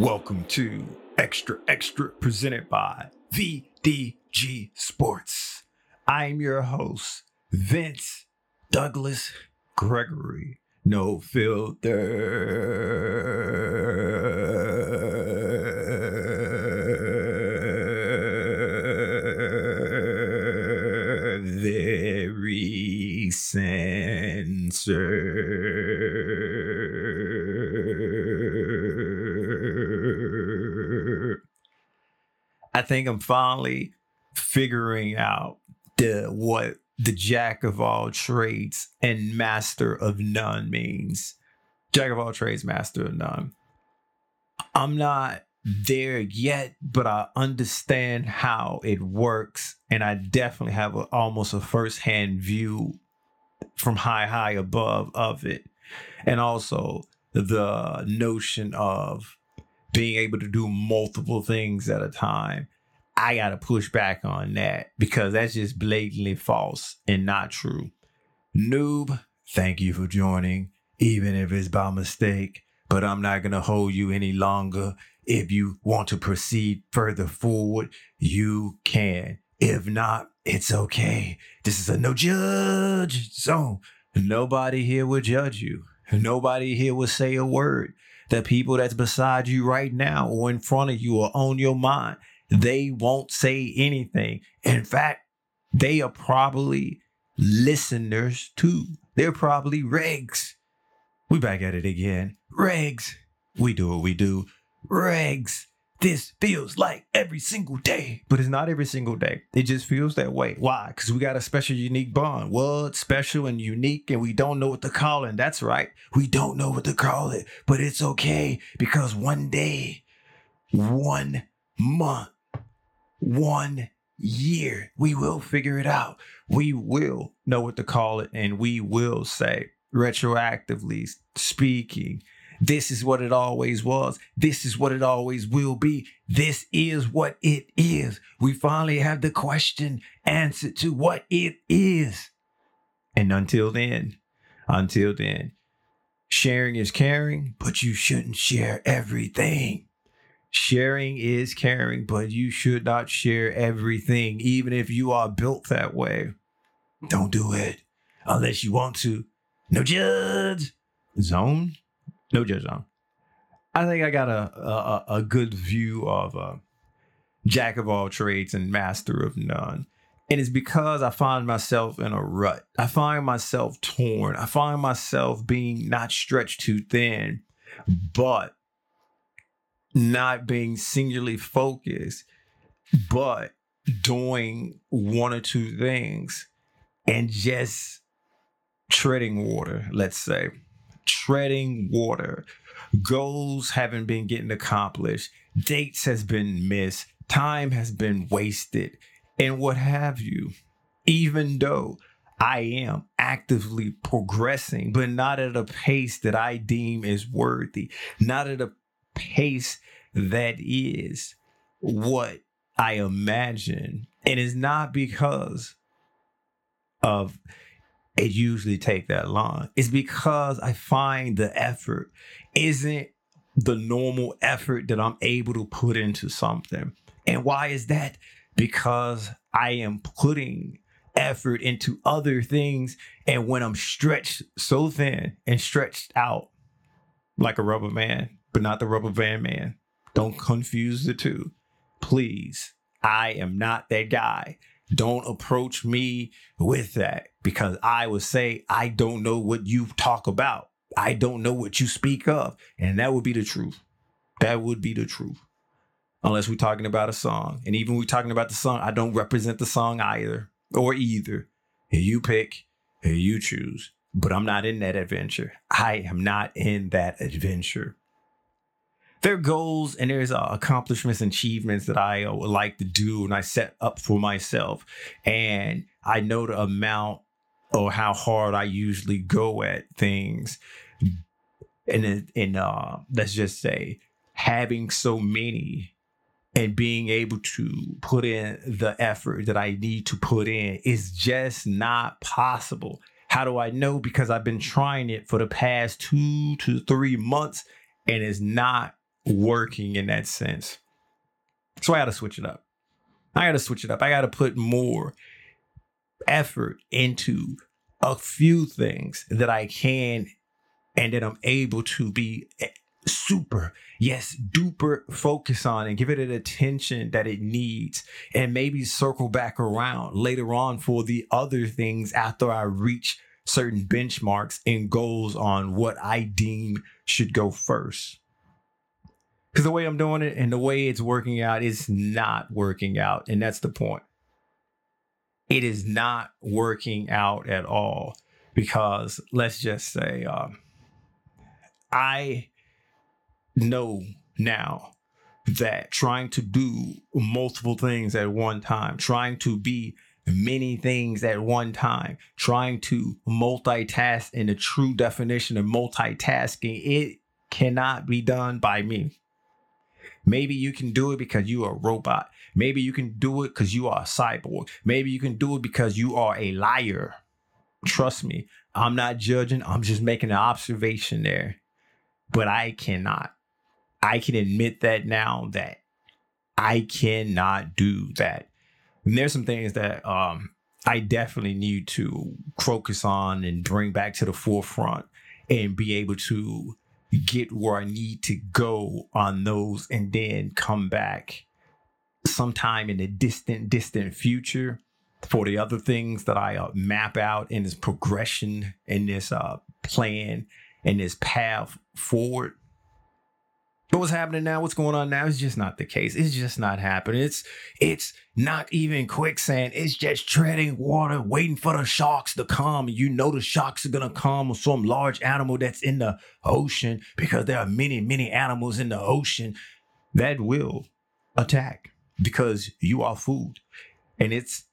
Welcome to Xtra Xtra presented by VDG Sports. I'm your host, Vince Douglas Gregory. No filter. Very censored. I think I'm finally figuring out the what the jack of all trades and master of none means. Jack of all trades, master of none. I'm not there yet, but I understand how it works, and I definitely have a, almost a first-hand view from high, high above of it, and also the notion of being able to do multiple things at a time. I got to push back on that because that's just blatantly false and not true. Noob, thank you for joining, even if it's by mistake, but I'm not going to hold you any longer. If you want to proceed further forward, you can. If not, it's okay. This is a no judge zone. Nobody here will judge you. Nobody here will say a word. The people that's beside you right now or in front of you or on your mind, they won't say anything. In fact, they are probably listeners too. They're probably regs. We back at it again. Regs. We do what we do. Regs. This feels like every single day, but it's not every single day. It just feels that way. Why? Because we got a special, unique bond. Well, it's special and unique, and we don't know what to call it. That's right. We don't know what to call it, but it's okay because one day, one month, one year, we will figure it out. We will know what to call it, and we will say, retroactively speaking, this is what it always was. This is what it always will be. This is what it is. We finally have the question answered to what it is. And until then, until then, sharing is caring, but you shouldn't share everything. Sharing is caring, but you should not share everything, even if you are built that way. Don't do it unless you want to. No judge zone. No judge zone. I think I got a a, a good view of a jack of all trades and master of none. And it's because I find myself in a rut. I find myself torn. I find myself being not stretched too thin, but not being singularly focused, but doing one or two things and just treading water, let's say. Treading water. Goals haven't been getting accomplished. Dates has been missed. Time has been wasted and what have you. Even though I am actively progressing, but not at a pace that I deem is worthy, not at a pace that is what I imagine. And it's not because of it usually take that long. It's because I find the effort isn't the normal effort that I'm able to put into something. And why is that? Because I am putting effort into other things. And when I'm stretched so thin and stretched out like a rubber man, but not the rubber band man, don't confuse the two. Please, I am not that guy. Don't approach me with that because I would say, I don't know what you talk about. I don't know what you speak of. And that would be the truth. That would be the truth. Unless we're talking about a song. And even we're talking about the song, I don't represent the song either or either. You pick, you choose. But I'm not in that adventure. I am not in that adventure there goals and there's uh, accomplishments and achievements that I uh, like to do and I set up for myself. And I know the amount or how hard I usually go at things. And, and uh, let's just say having so many and being able to put in the effort that I need to put in is just not possible. How do I know? Because I've been trying it for the past two to three months and it's not working in that sense. So I got to switch it up. I got to switch it up. I got to put more effort into a few things that I can and that I'm able to be eh, super, yes, duper focus on and give it an attention that it needs and maybe circle back around later on for the other things after I reach certain benchmarks and goals on what I deem should go first. Because the way I'm doing it and the way it's working out is not working out. And that's the point. It is not working out at all. Because let's just say, um, I know now that trying to do multiple things at one time, trying to be many things at one time, trying to multitask in the true definition of multitasking, it cannot be done by me. Maybe you can do it because you are a robot. Maybe you can do it because you are a cyborg. Maybe you can do it because you are a liar. Trust me, I'm not judging. I'm just making an observation there. But I cannot. I can admit that now that I cannot do that. And there's some things that um, I definitely need to focus on and bring back to the forefront and be able to get where I need to go on those and then come back sometime in the distant, distant future for the other things that I uh, map out in this progression in this uh, plan and this path forward. What's happening now, what's going on now is just not the case. It's just not happening. It's it's not even quicksand. It's just treading water, waiting for the sharks to come. You know the sharks are gonna come or some large animal that's in the ocean because there are many, many animals in the ocean that will attack because you are food. And it's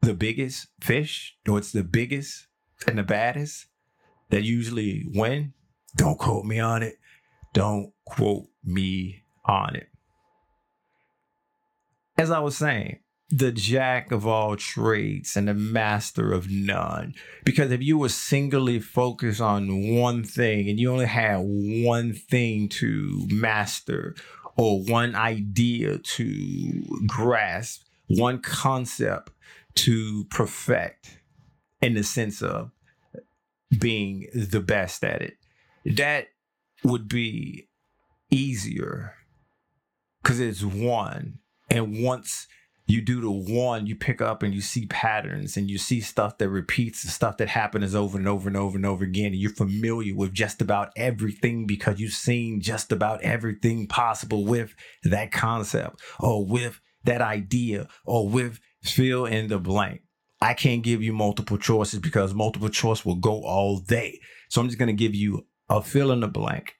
the biggest fish, or it's the biggest and the baddest that usually win. Don't quote me on it. Don't quote me on it. As I was saying, the jack of all trades and the master of none. Because if you were singly focused on one thing and you only had one thing to master or one idea to grasp, one concept to perfect in the sense of being the best at it, that would be easier because it's one. And once you do the one, you pick up and you see patterns and you see stuff that repeats, and stuff that happens over and over and over and over again. And you're familiar with just about everything because you've seen just about everything possible with that concept or with that idea or with fill in the blank. I can't give you multiple choices because multiple choice will go all day. So I'm just going to give you a fill in the blank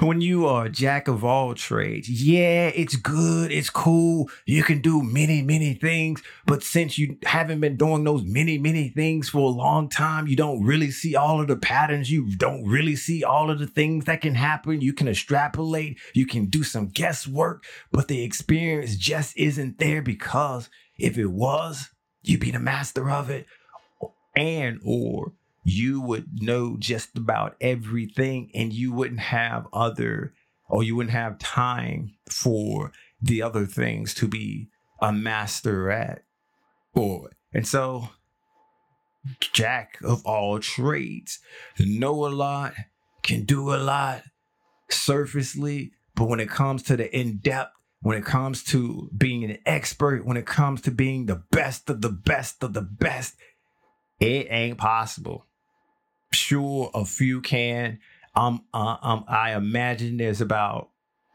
when you are a jack of all trades, yeah, it's good, it's cool, you can do many, many things. But since you haven't been doing those many, many things for a long time, you don't really see all of the patterns, you don't really see all of the things that can happen. You can extrapolate, you can do some guesswork, but the experience just isn't there because if it was, you'd be the master of it. And or you would know just about everything and you wouldn't have other or you wouldn't have time for the other things to be a master at. Or and so jack of all trades know a lot can do a lot surfacely but when it comes to the in-depth when it comes to being an expert when it comes to being the best of the best of the best it ain't possible sure a few can. Um, uh, um, I imagine there's about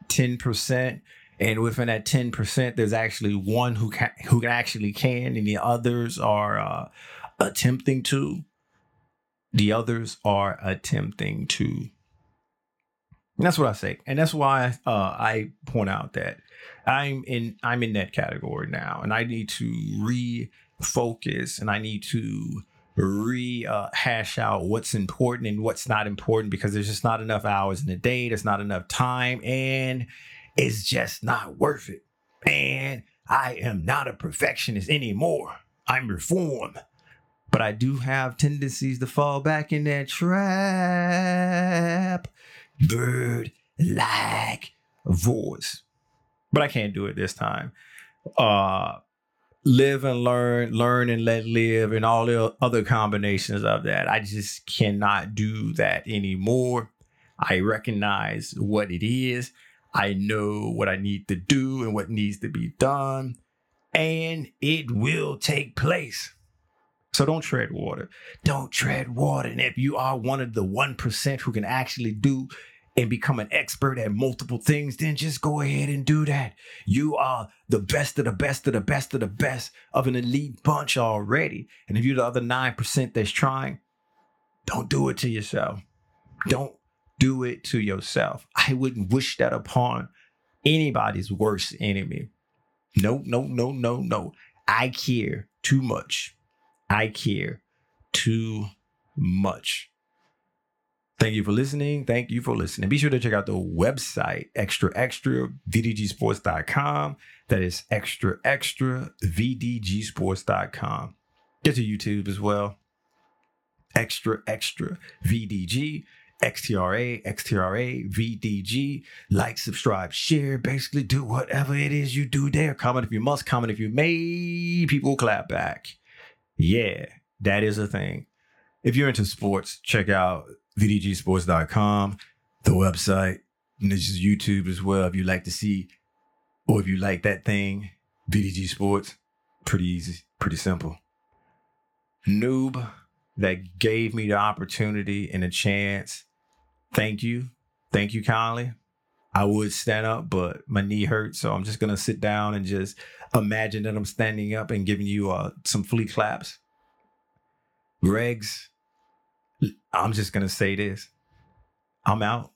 ten percent, and within that ten percent, there's actually one who can who can actually can, and the others are uh, attempting to. The others are attempting to. And that's what I say, and that's why uh, I point out that I'm in I'm in that category now, and I need to refocus, and I need to rehash uh, out what's important and what's not important because there's just not enough hours in the day. There's not enough time, and it's just not worth it. And I am not a perfectionist anymore. I'm reformed. But I do have tendencies to fall back in that trap. Bird like voice. But I can't do it this time. Uh live and learn, learn and let live, and all the other combinations of that. I just cannot do that anymore. I recognize what it is. I know what I need to do and what needs to be done, and it will take place. So don't tread water. Don't tread water. And if you are one of the 1% who can actually do and become an expert at multiple things, then just go ahead and do that. You are the best of the best of the best of the best of an elite bunch already. And if you're the other 9% that's trying, don't do it to yourself. Don't do it to yourself. I wouldn't wish that upon anybody's worst enemy. No, no, no, no, no. I care too much. I care too much. Thank you for listening. Thank you for listening. Be sure to check out the website, extra extra vdgsports.com. That is extra extra vdgsports.com. Get to YouTube as well. Extra extra VDG, XTRA, XTRA, VDG. Like, subscribe, share. Basically, do whatever it is you do there. Comment if you must, comment if you may. People clap back. Yeah, that is a thing. If you're into sports, check out vdgsports.com, the website, and this is YouTube as well. If you like to see, or if you like that thing, VDG Sports, pretty easy, pretty simple. Noob that gave me the opportunity and a chance. Thank you. Thank you kindly. I would stand up, but my knee hurts. So I'm just going to sit down and just imagine that I'm standing up and giving you uh, some flea claps. Greg's I'm just gonna say this. I'm out.